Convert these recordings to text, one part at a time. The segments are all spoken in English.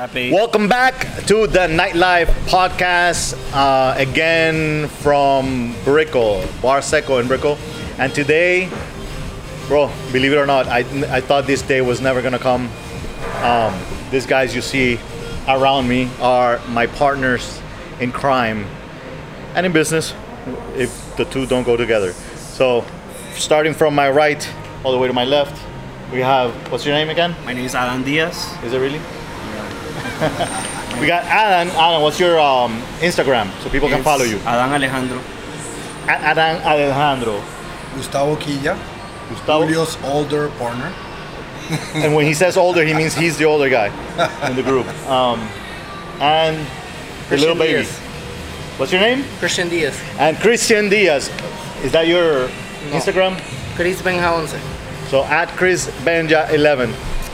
Happy. Welcome back to the Nightlife podcast uh, again from Brickell, Bar Seco in Brickell. And today, bro, believe it or not, I, I thought this day was never gonna come. Um, these guys you see around me are my partners in crime and in business if the two don't go together. So, starting from my right all the way to my left, we have what's your name again? My name is Alan Diaz. Is it really? We got Adan. Adan, what's your um, Instagram so people can follow you? Adan Alejandro. A- Adan Alejandro. Gustavo Quilla, Gustavo. Julio's older partner. And when he says older, he means he's the older guy in the group. Um, and the little Christian baby. Diaz. What's your name? Christian Diaz. And Christian Diaz. Is that your Instagram? Chris Benja 11. So at Chris Benja 11.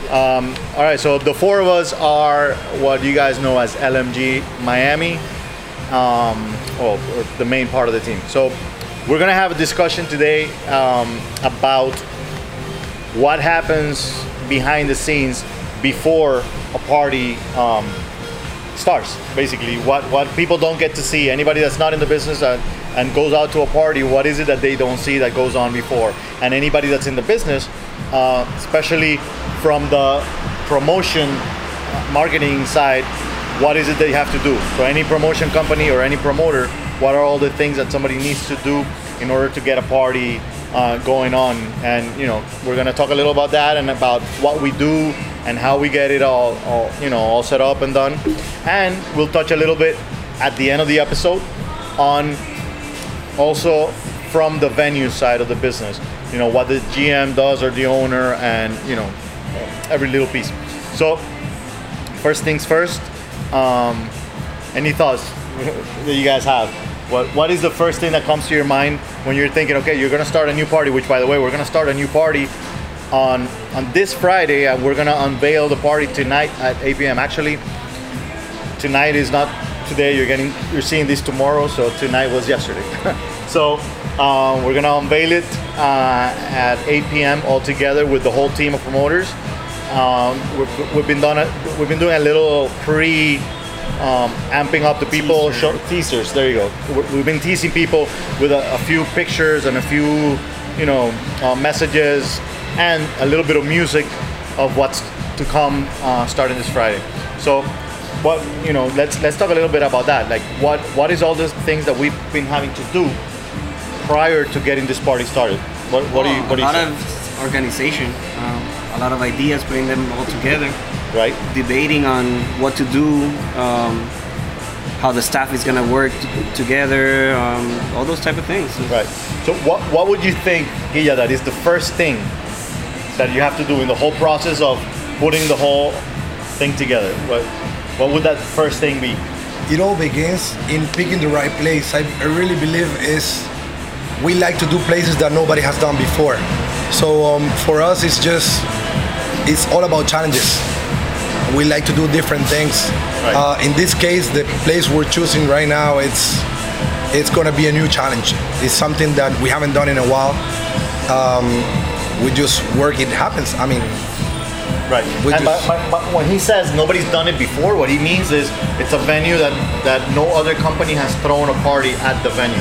Um, all right, so the four of us are what you guys know as LMG Miami, um, or, or the main part of the team. So we're gonna have a discussion today um, about what happens behind the scenes before a party um, starts. Basically, what what people don't get to see. Anybody that's not in the business and, and goes out to a party, what is it that they don't see that goes on before? And anybody that's in the business, uh, especially from the promotion marketing side, what is it they have to do? So any promotion company or any promoter, what are all the things that somebody needs to do in order to get a party uh, going on? And you know, we're gonna talk a little about that and about what we do and how we get it all, all you know, all set up and done. And we'll touch a little bit at the end of the episode on also from the venue side of the business. You know what the GM does or the owner, and you know every little piece. So first things first. Um, any thoughts that you guys have? What What is the first thing that comes to your mind when you're thinking, okay, you're gonna start a new party? Which, by the way, we're gonna start a new party on on this Friday, and we're gonna unveil the party tonight at 8 p.m. Actually, tonight is not today. You're getting you're seeing this tomorrow, so tonight was yesterday. so um, we're gonna unveil it uh, at 8 p.m. all together with the whole team of promoters. Um, we've, we've been done a, we've been doing a little pre um, amping up the people show, teasers. There you go. We- We've been teasing people with a, a few pictures and a few you know uh, messages and a little bit of music of what's to come uh, starting this Friday. So what you know let's let's talk a little bit about that like what what is all the things that we've been having to do prior to getting this party started what, what do you what do a you lot say? of organization, um, a lot of ideas, putting them all together, right debating on what to do, um, how the staff is gonna work t- together, um, all those type of things. right so what what would you think Guilla that is the first thing that you have to do in the whole process of putting the whole thing together what what would that first thing be It all begins in picking the right place. I, I really believe is we like to do places that nobody has done before. So um, for us, it's just it's all about challenges. We like to do different things. Right. Uh, in this case, the place we're choosing right now, it's it's gonna be a new challenge. It's something that we haven't done in a while. Um, we just work. It happens. I mean, Right. We and just- but, but, but when he says nobody's done it before, what he means is it's a venue that, that no other company has thrown a party at the venue.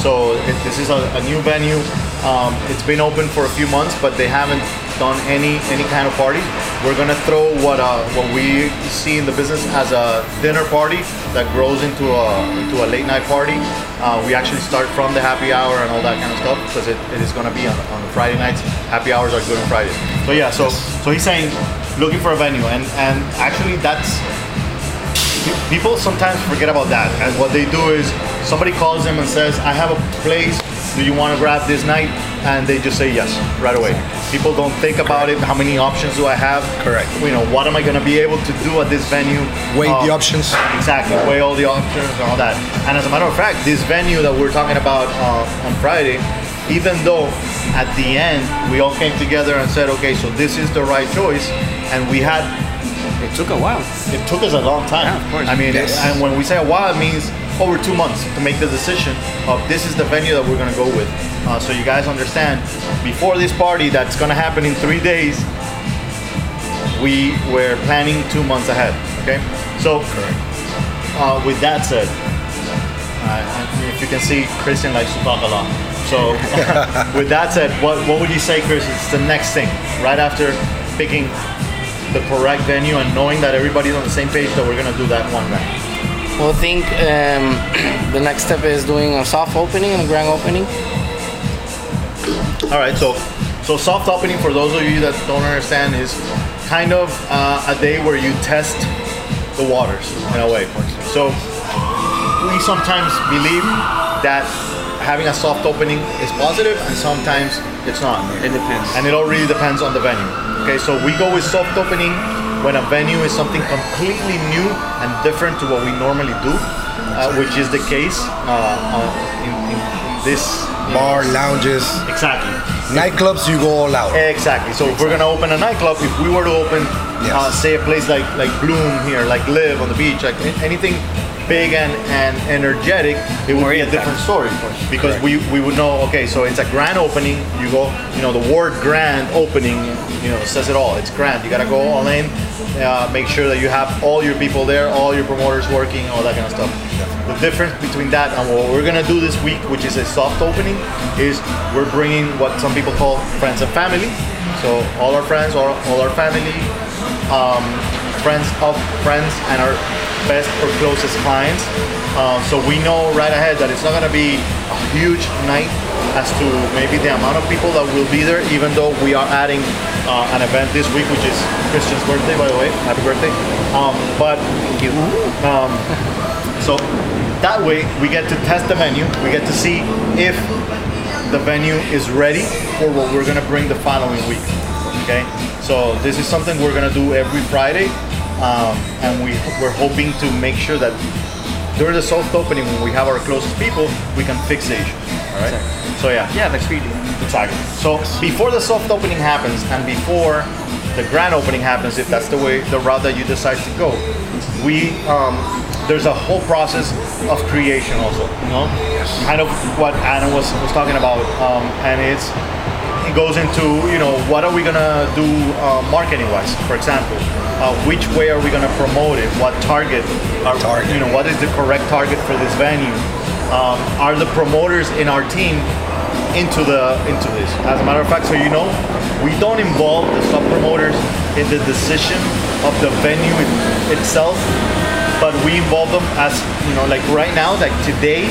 So it, this is a, a new venue. Um, it's been open for a few months, but they haven't done any any kind of party. We're gonna throw what uh, what we see in the business as a dinner party that grows into a into a late night party. Uh, we actually start from the happy hour and all that kind of stuff because it, it is gonna be on, on Friday nights. Happy hours are good on Fridays. So yeah, so so he's saying looking for a venue and and actually that's people sometimes forget about that and what they do is somebody calls them and says i have a place do you want to grab this night and they just say yes right away people don't think about it how many options do i have Correct. you know what am i going to be able to do at this venue weigh the Um, options. Exactly, weigh all the options and all that. And as a matter of fact, this venue that we're talking about uh, on Friday, even though at the end we all came together and said, okay, so this is the right choice, and we had, It took a while. it took us a long time. Yeah, of course. I mean, Yes. and when we say a while, it means over two months to make the decision of this is the venue that we're gonna go with. Uh, so you guys understand, before this party that's gonna happen in three days, we were planning two months ahead. Okay, so uh, with that said, uh, if you can see, Christian likes to talk a lot. So with that said, what what would you say, Chris? It's the next thing right after picking the correct venue and knowing that everybody's on the same page that we're gonna do that one night. Well, I think um, the next step is doing a soft opening and a grand opening. All right, so so soft opening for those of you that don't understand is kind of uh, a day where you test the waters in a way. So we sometimes believe that having a soft opening is positive, and sometimes it's not. It depends. And it all really depends on the venue. Okay, so we go with soft opening when a venue is something completely new and different to what we normally do, uh, which is the case uh, uh, in, in this you know, Bar, lounges, Exactly. nightclubs, you go all out. Exactly. So if we're gonna open a nightclub, if we were to open, Yes. uh, say a place like like Bloom here, like LIV on the beach, like anything big and, and energetic, it would More be a different story because we, we would know. Okay, so it's a grand opening. You go, you know, the word grand opening, you know, says it all. It's grand. You gotta go all in. Uh, make sure that you have all your people there, all your promoters working, all that kind of stuff. The difference between that and what we're gonna do this week, which is a soft opening, is we're bringing what some people call friends and family. So all our friends, all, all our family, um, friends of friends, and our best or closest clients. Uh, so we know right ahead that it's not gonna be a huge night as to maybe the amount of people that will be there, even though we are adding uh, an event this week, which is Christian's birthday, by the way. Happy birthday! Um, but thank you. Um, so that way we get to test the menu. We get to see if the venue is ready for what we're gonna bring the following week. Okay, so this is something we're gonna do every Friday, um, and we we're hoping to make sure that during the soft opening, when we have our closest people, we can fix the issue. All right. So yeah. Yeah, like we do. Exactly. So before the soft opening happens and before the grand opening happens, if that's the way the route that you decide to go, we um, there's a whole process of creation also. You know, kind of what Adan was was talking about, um, and it's it goes into you know what are we gonna do uh, marketing wise, for example. Uh, which way are we gonna promote it? What target? Are, Target. You know, what is the correct target for this venue? Um, are the promoters in our team into the into this. As a matter of fact, so you know, we don't involve the sub promoters in the decision of the venue it- itself, but we involve them as you know, like right now, like today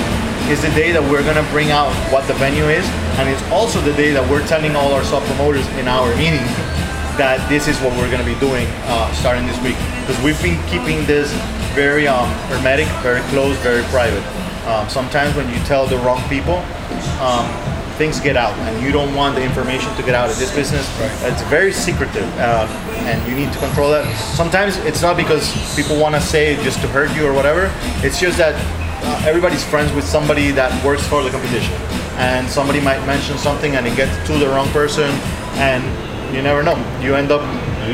is the day that we're gonna bring out what the venue is, and it's also the day that we're telling all our sub promoters in our meeting that this is what we're gonna be doing uh, starting this week because we've been keeping this very um, hermetic, very close, very private. Um, sometimes when you tell the wrong people, um, things get out, and you don't want the information to get out of this business. It's very secretive, uh, and you need to control that. Sometimes it's not because people want to say it just to hurt you or whatever. It's just that uh, everybody's friends with somebody that works for the competition, and somebody might mention something, and it gets to the wrong person, and you never know. You end up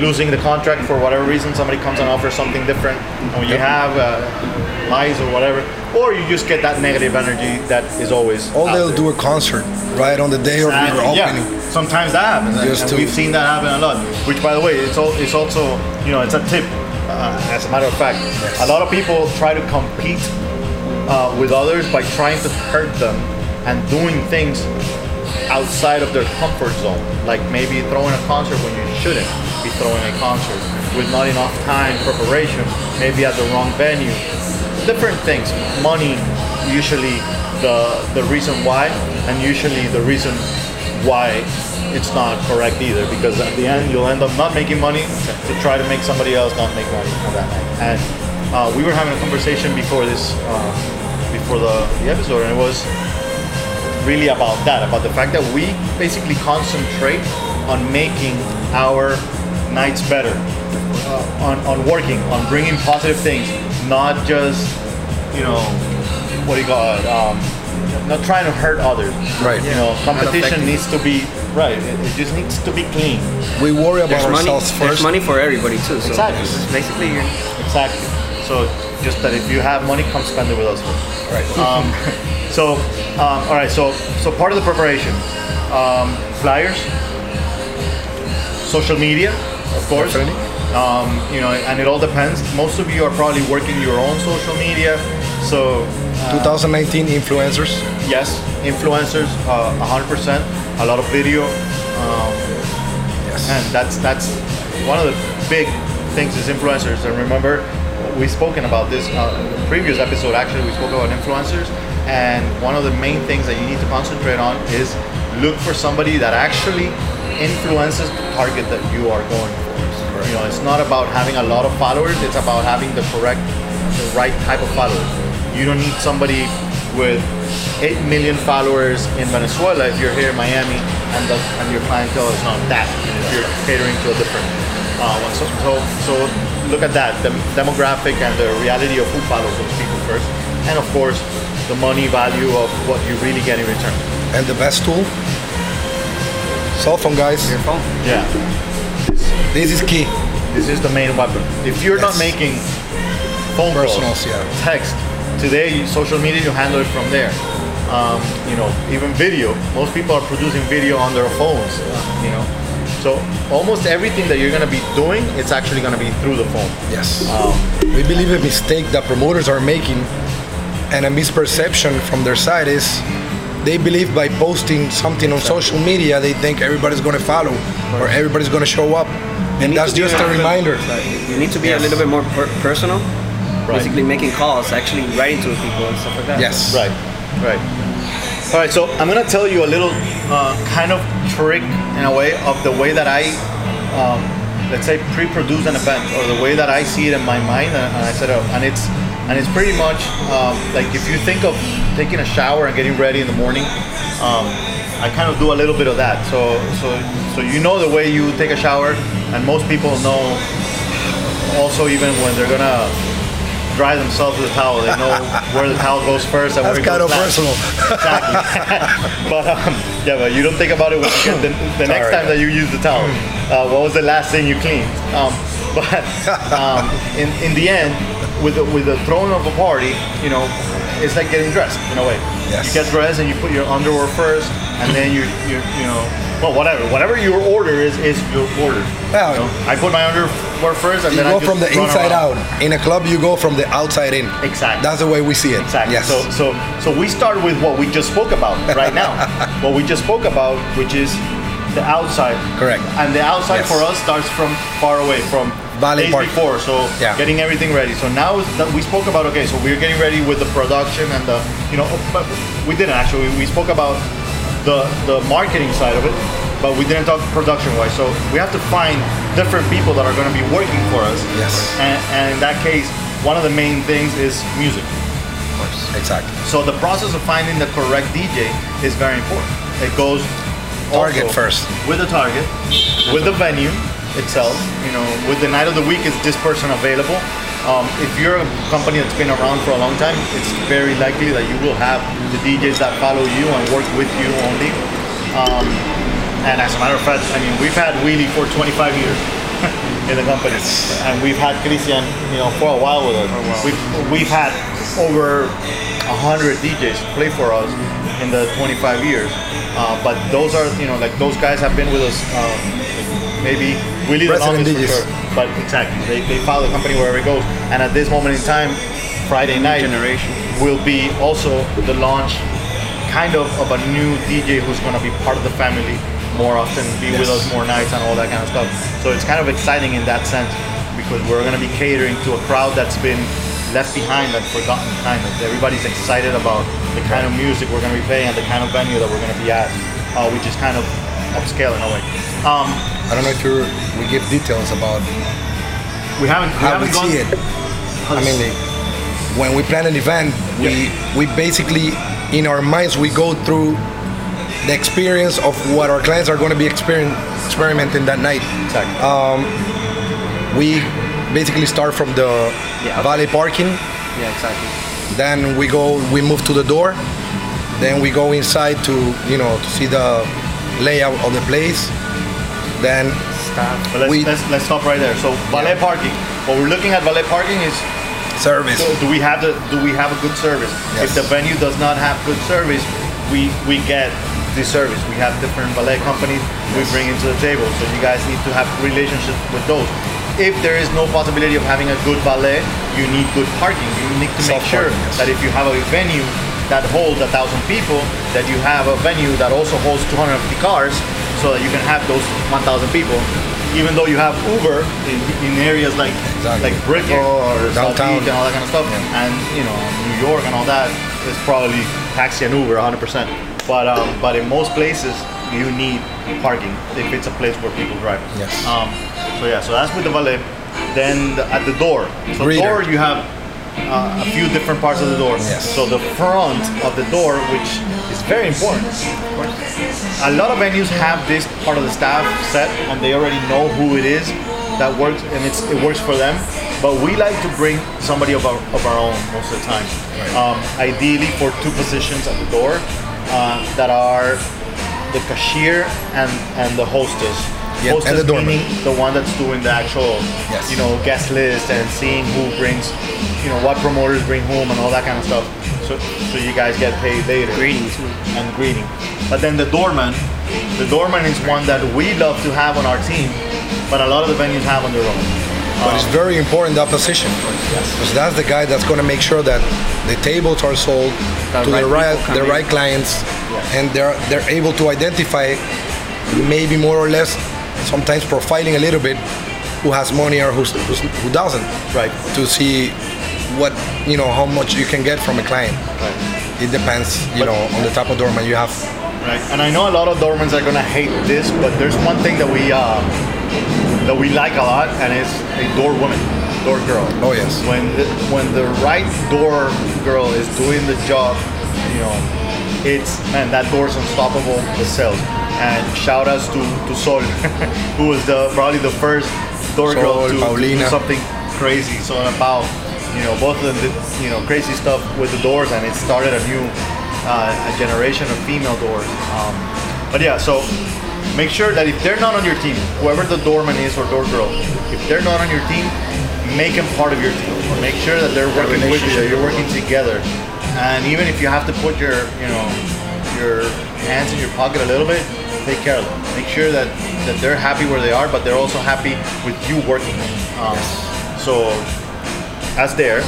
losing the contract for whatever reason. Somebody comes and offers something different, and when you have uh, lies or whatever, or you just get that negative energy that is always. All they'll there. do a concert right on the day of your opening. Yeah, sometimes that happens, and- Just and to- we've seen that happen a lot. Which, by the way, it's all, it's also you know it's a tip. Uh, as a matter of fact, a lot of people try to compete uh, with others by trying to hurt them and doing things outside of their comfort zone, like maybe throwing a concert when you shouldn't be throwing a concert with not enough time preparation, maybe at the wrong venue, different things. Money, usually the the reason why, and usually the reason why it's not correct either, because at the end you'll end up not making money to try to make somebody else not make money on that night. And uh, we were having a conversation before this, uh, before the, the episode, and it was really about that, about the fact that we basically concentrate on making our nights better, uh, on, on working, on bringing positive things, not just, you know, what do you call it, um, not trying to hurt others. Right. You know, competition needs to be, right, it, it just needs to be clean. We worry about There's money. ourselves There's money for everybody too. So Exactly. this is basically, you're, Exactly. So just that if you have money, come spend it with us. Right. Um, so, um, all right. So, so part of the preparation, um, flyers, social media, of course. Um, you know, and it all depends. Most of you are probably working your own social media, so 2019 influencers. yes, influencers, uh, 100%, a lot of video, um, Yes. and that's that's one of the big things is influencers. And remember, we've spoken about this uh, in the previous episode. Actually, we spoke about influencers, and one of the main things that you need to concentrate on is look for somebody that actually influences the target that you are going for. You know, it's not about having a lot of followers. It's about having the correct, the right type of followers. You don't need somebody with 8 million followers in Venezuela if you're here in Miami and, the, and your clientele is not that. If you're catering to a different uh, one. So, so, so look at that, the demographic and the reality of who follows those people first. And of course, the money value of what you really get in return. And the best tool? Cell phone, guys. Your phone. Yeah, This is key. this is the main weapon. If you're not making phone Personals, calls, yeah. text, today social media, you handle it from there. Um, you know, even video. Most people are producing video on their phones. You know, so almost everything that you're gonna be doing, it's actually gonna be through the phone. Yes. we believe a mistake that promoters are making and a misperception from their side is they believe by posting something on social media they think everybody's going to follow or everybody's going to show up You and that's just a little bit- reminder like, you need to be Yes. a little bit more per- personal. Right. Basically, making calls, actually writing to people and stuff like that. yes Right, right. All right, so I'm gonna tell you a little uh, kind of trick in a way of the way that I, um, let's say, pre-produce an event or the way that I see it in my mind, and, and I set up, and it's and it's pretty much um, like if you think of taking a shower and getting ready in the morning. Um, I kind of do a little bit of that, so so so you know the way you take a shower, and most people know also even when they're gonna dry themselves with a towel, they know where the towel goes first and that's where it goes kind of last. personal Exactly. but um, yeah, but you don't think about it when you get the, the next time that you use the towel. Uh, what was the last thing you cleaned? But um, in, in the end, with the, with the throwing of a party, you know, it's like getting dressed in a way. Yes. You get dressed and you put your underwear first, and then you you you know. Well, whatever, whatever your order is, is your order. Well, you know? I put my underwear first, and you then go I from the inside around. out in a club you go from the outside in Exactly. that's the way we see it Exactly. yes So, so, so we start with what we just spoke about right now. what we just spoke about, which is the outside. Correct. And the outside Yes. for us starts from far away, from Valley days Park. before. So Yeah. getting everything ready. So now that we spoke about, okay, so we're getting ready with the production and the, you know, but we didn't actually. We spoke about the the marketing side of it, but we didn't talk production wise. So we have to find different people that are going to be working for us. Yes. And, and in that case, one of the main things is music. Of course. Exactly So the process of finding the correct DJ is very important. It goes Target first. with the target, with the venue itself. You know, with the night of the week, is this person available? Um, if you're a company that's been around for a long time, it's very likely that you will have the DJs that follow you and work with you only. Um, and as a matter of fact, I mean, we've had Willie for 25 years in the company, and we've had Christian, you know, for a while with us. We've, we've had over 100 DJs play for us in the 25 years. Uh, but those are, you know, like those guys have been with us um, maybe Willie the Resident longest for DJs. sure. But exactly, they, they follow the company wherever it goes. And at this moment in time, Friday night generation. will be also the launch kind of of a new DJ who's going to be part of the family more often, be with us more nights and all that kind of stuff. So it's kind of exciting in that sense because we're going to be catering to a crowd that's been left behind and forgotten kind of. Everybody's excited about the kind of music we're going to be playing and the kind of venue that we're going to be at, uh, which is kind of upscale in a way. Um, I don't know if you we give details about we haven't we how we haven't gone see it. I mean, like, when we plan an event, we we basically in our minds we go through the experience of what our clients are going to be experimenting that night. Exactly. Um, we basically start from the Yeah. valet parking, Yeah, exactly. then we go we move to the door, then we go inside to you know to see the layout of the place. Then but let's, we- let's, let's stop right there. So valet parking. What we're looking at valet parking is service. So do we have the do we have a good service? Yes. If the venue does not have good service, we we get the service. We have different valet companies we bring into the table. So you guys need to have relationships with those. if there is no possibility of having a good valet, you need good parking. You need to make sure yes. that if you have a venue that holds a thousand people, that you have a venue that also holds 250 cars, so that you can have those 1,000 people. Even though you have Uber in, in areas like Exactly. like Brickell or Downtown. And all that kind of stuff, and you know New York and all that is probably taxi and Uber 100%. But um, but in most places you need parking if it's a place where people drive. Yes. Um, so yeah, so that's with the valet. Then the, at the door, so Greeter. door you have uh, a few different parts of the door. Yes. So the front of the door, which is very important. A lot of venues have this part of the staff set, and they already know who it is that works, and it's it works for them. But we like to bring somebody of our, of our own most of the time. Um, ideally, for two positions at the door uh, that are the cashier and and the hostess. Yeah, and the doorman. meaning the one that's doing the actual, Yes. you know, guest list and seeing who brings, you know, what promoters bring home and all that kind of stuff. So, so you guys get paid later. Greetings. And greeting. But then the doorman, the doorman is one that we love to have on our team, but a lot of the venues have on their own. But it's um, very important that position. Because that's the guy that's going to make sure that the tables are sold The to the right right people come the in. right clients, and they're they're able to identify maybe more or less, sometimes profiling a little bit, who has money or who's, who's, who doesn't. Right. To see what you know how much you can get from a client. Right. It depends, you But- know, on the type of doorman you have. Right. And I know a lot of doormans are gonna hate this, but there's one thing that we uh, that we like a lot, and it's a door woman, door girl. Oh, yes. When the, when the right door girl is doing the job, you know, it's man that door's unstoppable. The sales. And shout outs to to Sol, who was the probably the first door girl to, to do something crazy. So about you know both of them did you know crazy stuff with the doors, and it started a new uh, a generation of female doors. Um, but yeah, so make sure that if they're not on your team, whoever the doorman is or door girl, if they're not on your team, make them part of your team. Make sure that they're working with you, that you're working together. And even if you have to put your, you know, your hands in your pocket a little bit, take care of them. Make sure that, that they're happy where they are, but they're also happy with you working. Um, So as there.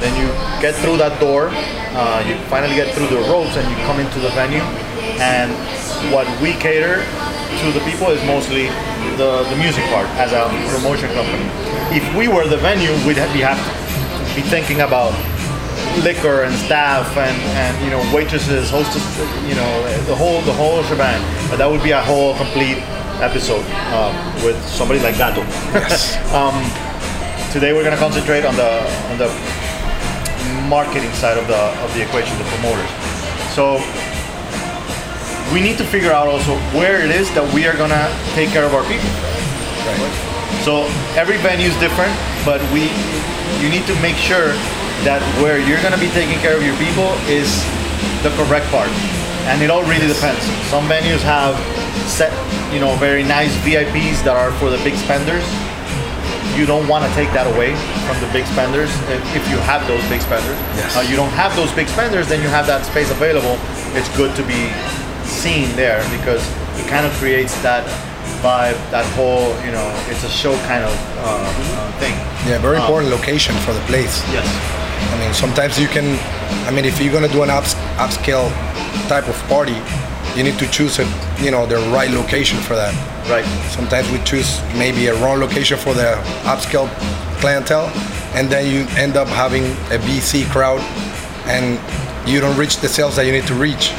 Then you get through that door. Uh, you finally get through the ropes and you come into the venue. And what we cater to the people is mostly the, the music part as a promotion company. If we were the venue, we'd we have be thinking about liquor and staff and, and you know waitresses, hostess, you know the whole the whole shebang. But that would be a whole complete episode um, with somebody like Gato. Yes. um, today we're going to concentrate on the on the marketing side of the of the equation, the promoters. So we need to figure out also where it is that we are going to take care of our people. Right. So every venue is different, but we you need to make sure that where you're going to be taking care of your people is the correct part. And it all really depends. Some venues have set, you know, very nice VIPs that are for the big spenders. You don't want to take that away from the big spenders if- if you have those big spenders. Yes. Uh, you don't have those big spenders, then you have that space available. It's good to be seen there because it kind of creates that vibe, that whole, you know, it's a show kind of uh, uh, thing. Yeah, very Um, important location for the place. Yes. I mean, sometimes you can. I mean, if you're gonna do an ups, upscale type of party, you need to choose a, you know, the right location for that. Right. Sometimes we choose maybe a wrong location for the upscale clientele, and then you end up having a BC crowd, and you don't reach the sales that you need to reach.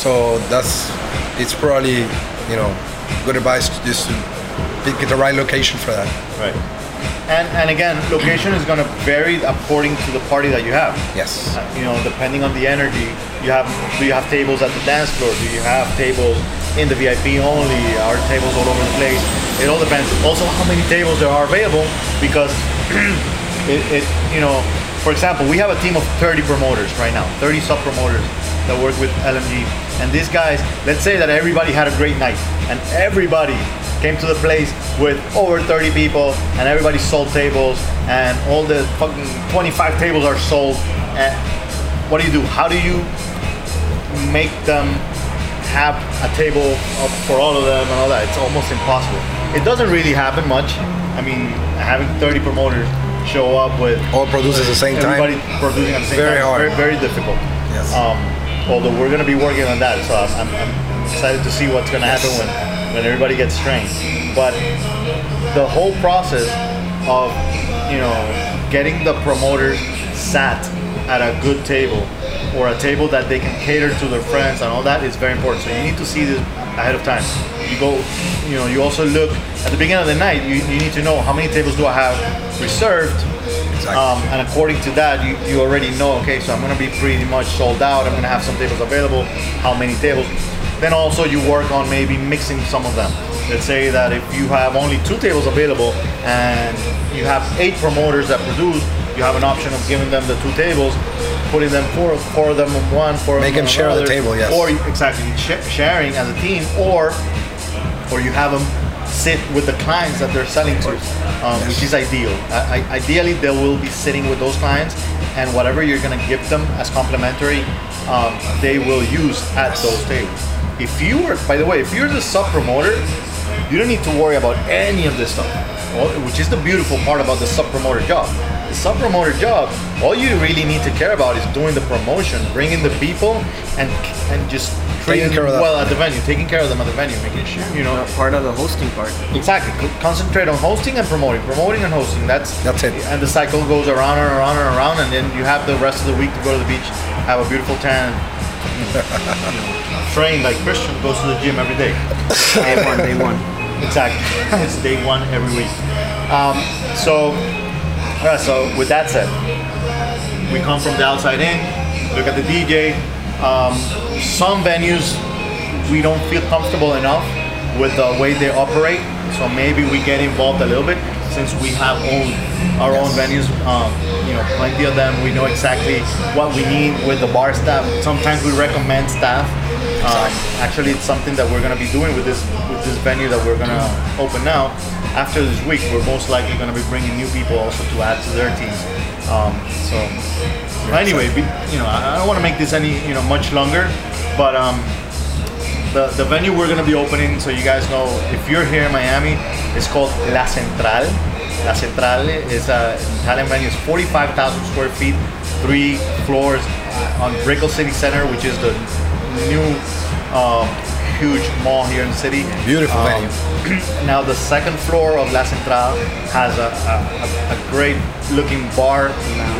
So that's it's probably you know good advice just to pick the right location for that. Right. And and again, location is going to vary according to the party that you have. Yes. Uh, You know, depending on the energy, you have do you have tables at the dance floor? Do you have tables in the VIP only? Are tables all over the place? It all depends. Also, how many tables there are available because it, it you know, for example, we have a team of 30 promoters right now, 30 sub promoters that work with LMG, and these guys, let's say that everybody had a great night and everybody came to the place with over 30 people and everybody sold tables and all the fucking 25 tables are sold and what do you do how do you make them have a table of- for all of them and all that it's almost impossible it doesn't really happen much I mean, having 30 promoters show up with All produced at the same time. everybody producing at the same Very time, hard. very very difficult. Yes. Um, although we're gonna be working on that, so I'm, I'm, I'm excited to see what's gonna happen when when everybody gets trained. But the whole process of you know getting the promoters sat at a good table or a table that they can cater to their friends and all that is very important. So you need to see this ahead of time. You go, you know, you also look at the beginning of the night. You, you need to know how many tables do I have reserved, Exactly. um, and according to that, you, you already know. Okay, so I'm gonna be pretty much sold out. I'm gonna have some tables available. How many tables? Then also you work on maybe mixing some of them. Let's say that if you have only two tables available and you have eight promoters that produce, you have an option of giving them the two tables, putting them four, four of them on one, four of Make them them share the table, yes. Or exactly sharing as a team, or or you have them sit with the clients that they're selling to, um, which is ideal. I, I, ideally, they will be sitting with those clients, and whatever you're gonna give them as complimentary, um, they will use at those tables. If you are, by the way, if you're the sub promoter, you don't need to worry about any of this stuff, Well, which is the beautiful part about the sub promoter job. The sub promoter job, all you really need to care about is doing the promotion, bringing the people, and and just Taking care of them them. well at the venue, taking care of them at the venue, making sure you know part of the hosting part. Exactly. Concentrate on hosting and promoting. Promoting and hosting. That's That's it. And the cycle goes around and around and around, and then you have the rest of the week to go to the beach, have a beautiful tan, you know, train like Christian goes to the gym every day. Day one, day one. Exactly. it's day one every week. Um, so, right, so with that said, we come from the outside in, look at the DJ. Um, some venues we don't feel comfortable enough with the way they operate, so maybe we get involved a little bit since we have own our own venues. Um, you know, plenty of them. We know exactly what we need with the bar staff. Sometimes we recommend staff. Um, actually, it's something that we're gonna be doing with this with this venue that we're gonna open now. After this week, we're most likely gonna be bringing new people also to add to their team. Um, so anyway, be, you know, I I don't want to make this any you know much longer, but um, the, the venue we're gonna be opening, so you guys know, if you're here in Miami, it's called La Central. La Central is a an Italian venue. It's 45,000 square feet, three floors uh, on Brickell City Center, which is the new um, huge mall here in the city. Beautiful Um, now the second floor of La Central has a, a, a- great looking bar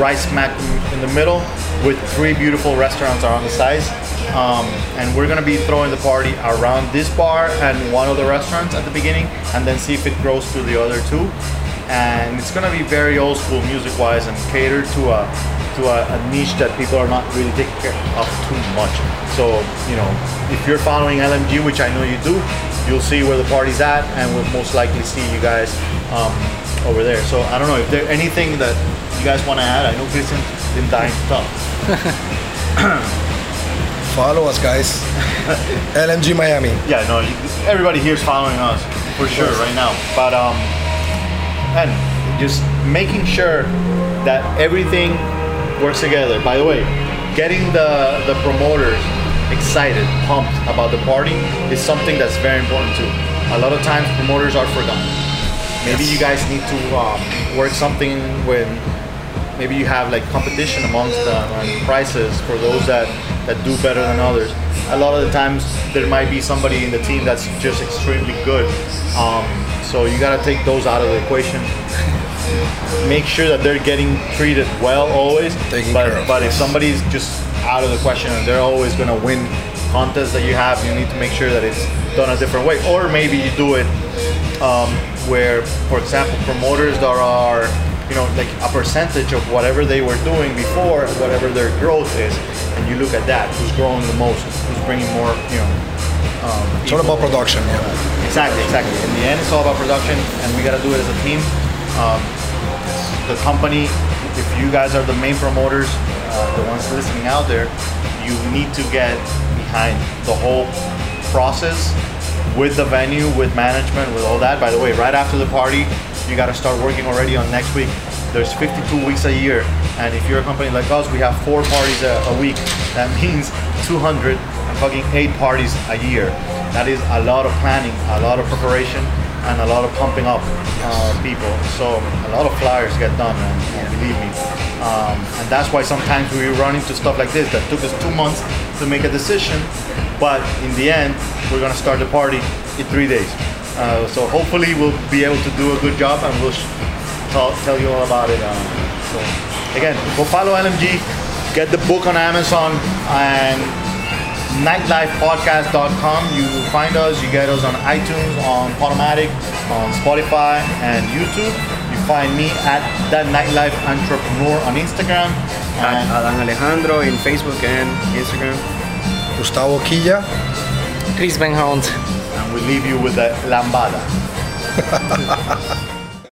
right smack in the middle with three beautiful restaurants around the sides. Um, and we're gonna be throwing the party around this bar and one of the restaurants at the beginning and then see if it grows to the other two. And it's gonna be very old school music wise and catered to a to a, a niche that people are not really taking care of too much. So, you know, if you're following LMG, which I know you do, you'll see where the party's at, and we'll most likely see you guys um, over there. So I don't know if there anything that you guys want to add. I know Christian didn't die to talk. Follow us, guys. LMG Miami. Yeah, no, everybody here's following us for sure right now. But um, and just making sure that everything works together. By the way, getting the the promoters excited, pumped about the party is something that's very important too. A lot of times promoters are forgotten. Maybe you guys need to um, work something when maybe you have like competition amongst them and prices for those that that do better than others. A lot of the times there might be somebody in the team that's just extremely good. Um, so you got to take those out of the equation. Make sure that they're getting treated well always. Taken but but if somebody's just out of the question and they're always gonna win contests that you have, you need to make sure that it's done a different way. Or maybe you do it um, where, for example, promoters that are, you know, like a percentage of whatever they were doing before, whatever their growth is, and you look at that, who's growing the most, who's bringing more, you know. Um, It's all about production. Yeah. Exactly, exactly. In the end, it's all about production, and we got to do it as a team. Um, the company, if you guys are the main promoters, uh, the ones listening out there, you need to get behind the whole process with the venue, with management, with all that. By the way, right after the party, you got to start working already on next week. There's 52 weeks a year, and if you're a company like us, we have four parties a, a week. That means 200 and fucking eight parties a year. That is a lot of planning, a lot of preparation, and a lot of pumping up uh, people. So a lot of flyers get done, and, and believe me. Um, and that's why sometimes we run into stuff like this that took us two months to make a decision, but in the end, we're gonna start the party in three days. Uh, so hopefully we'll be able to do a good job, and we'll sh- tell, tell you all about it. Um, so again, go follow LMG, get the book on Amazon, and nightlifepodcast.com. You find us, you get us on iTunes, on Podomatic, on Spotify, and YouTube. You find me at that nightlife entrepreneur on Instagram. And Adan Alejandro in Facebook and Instagram. Gustavo Quilla. Chris Benhound. and we leave you with a lambada.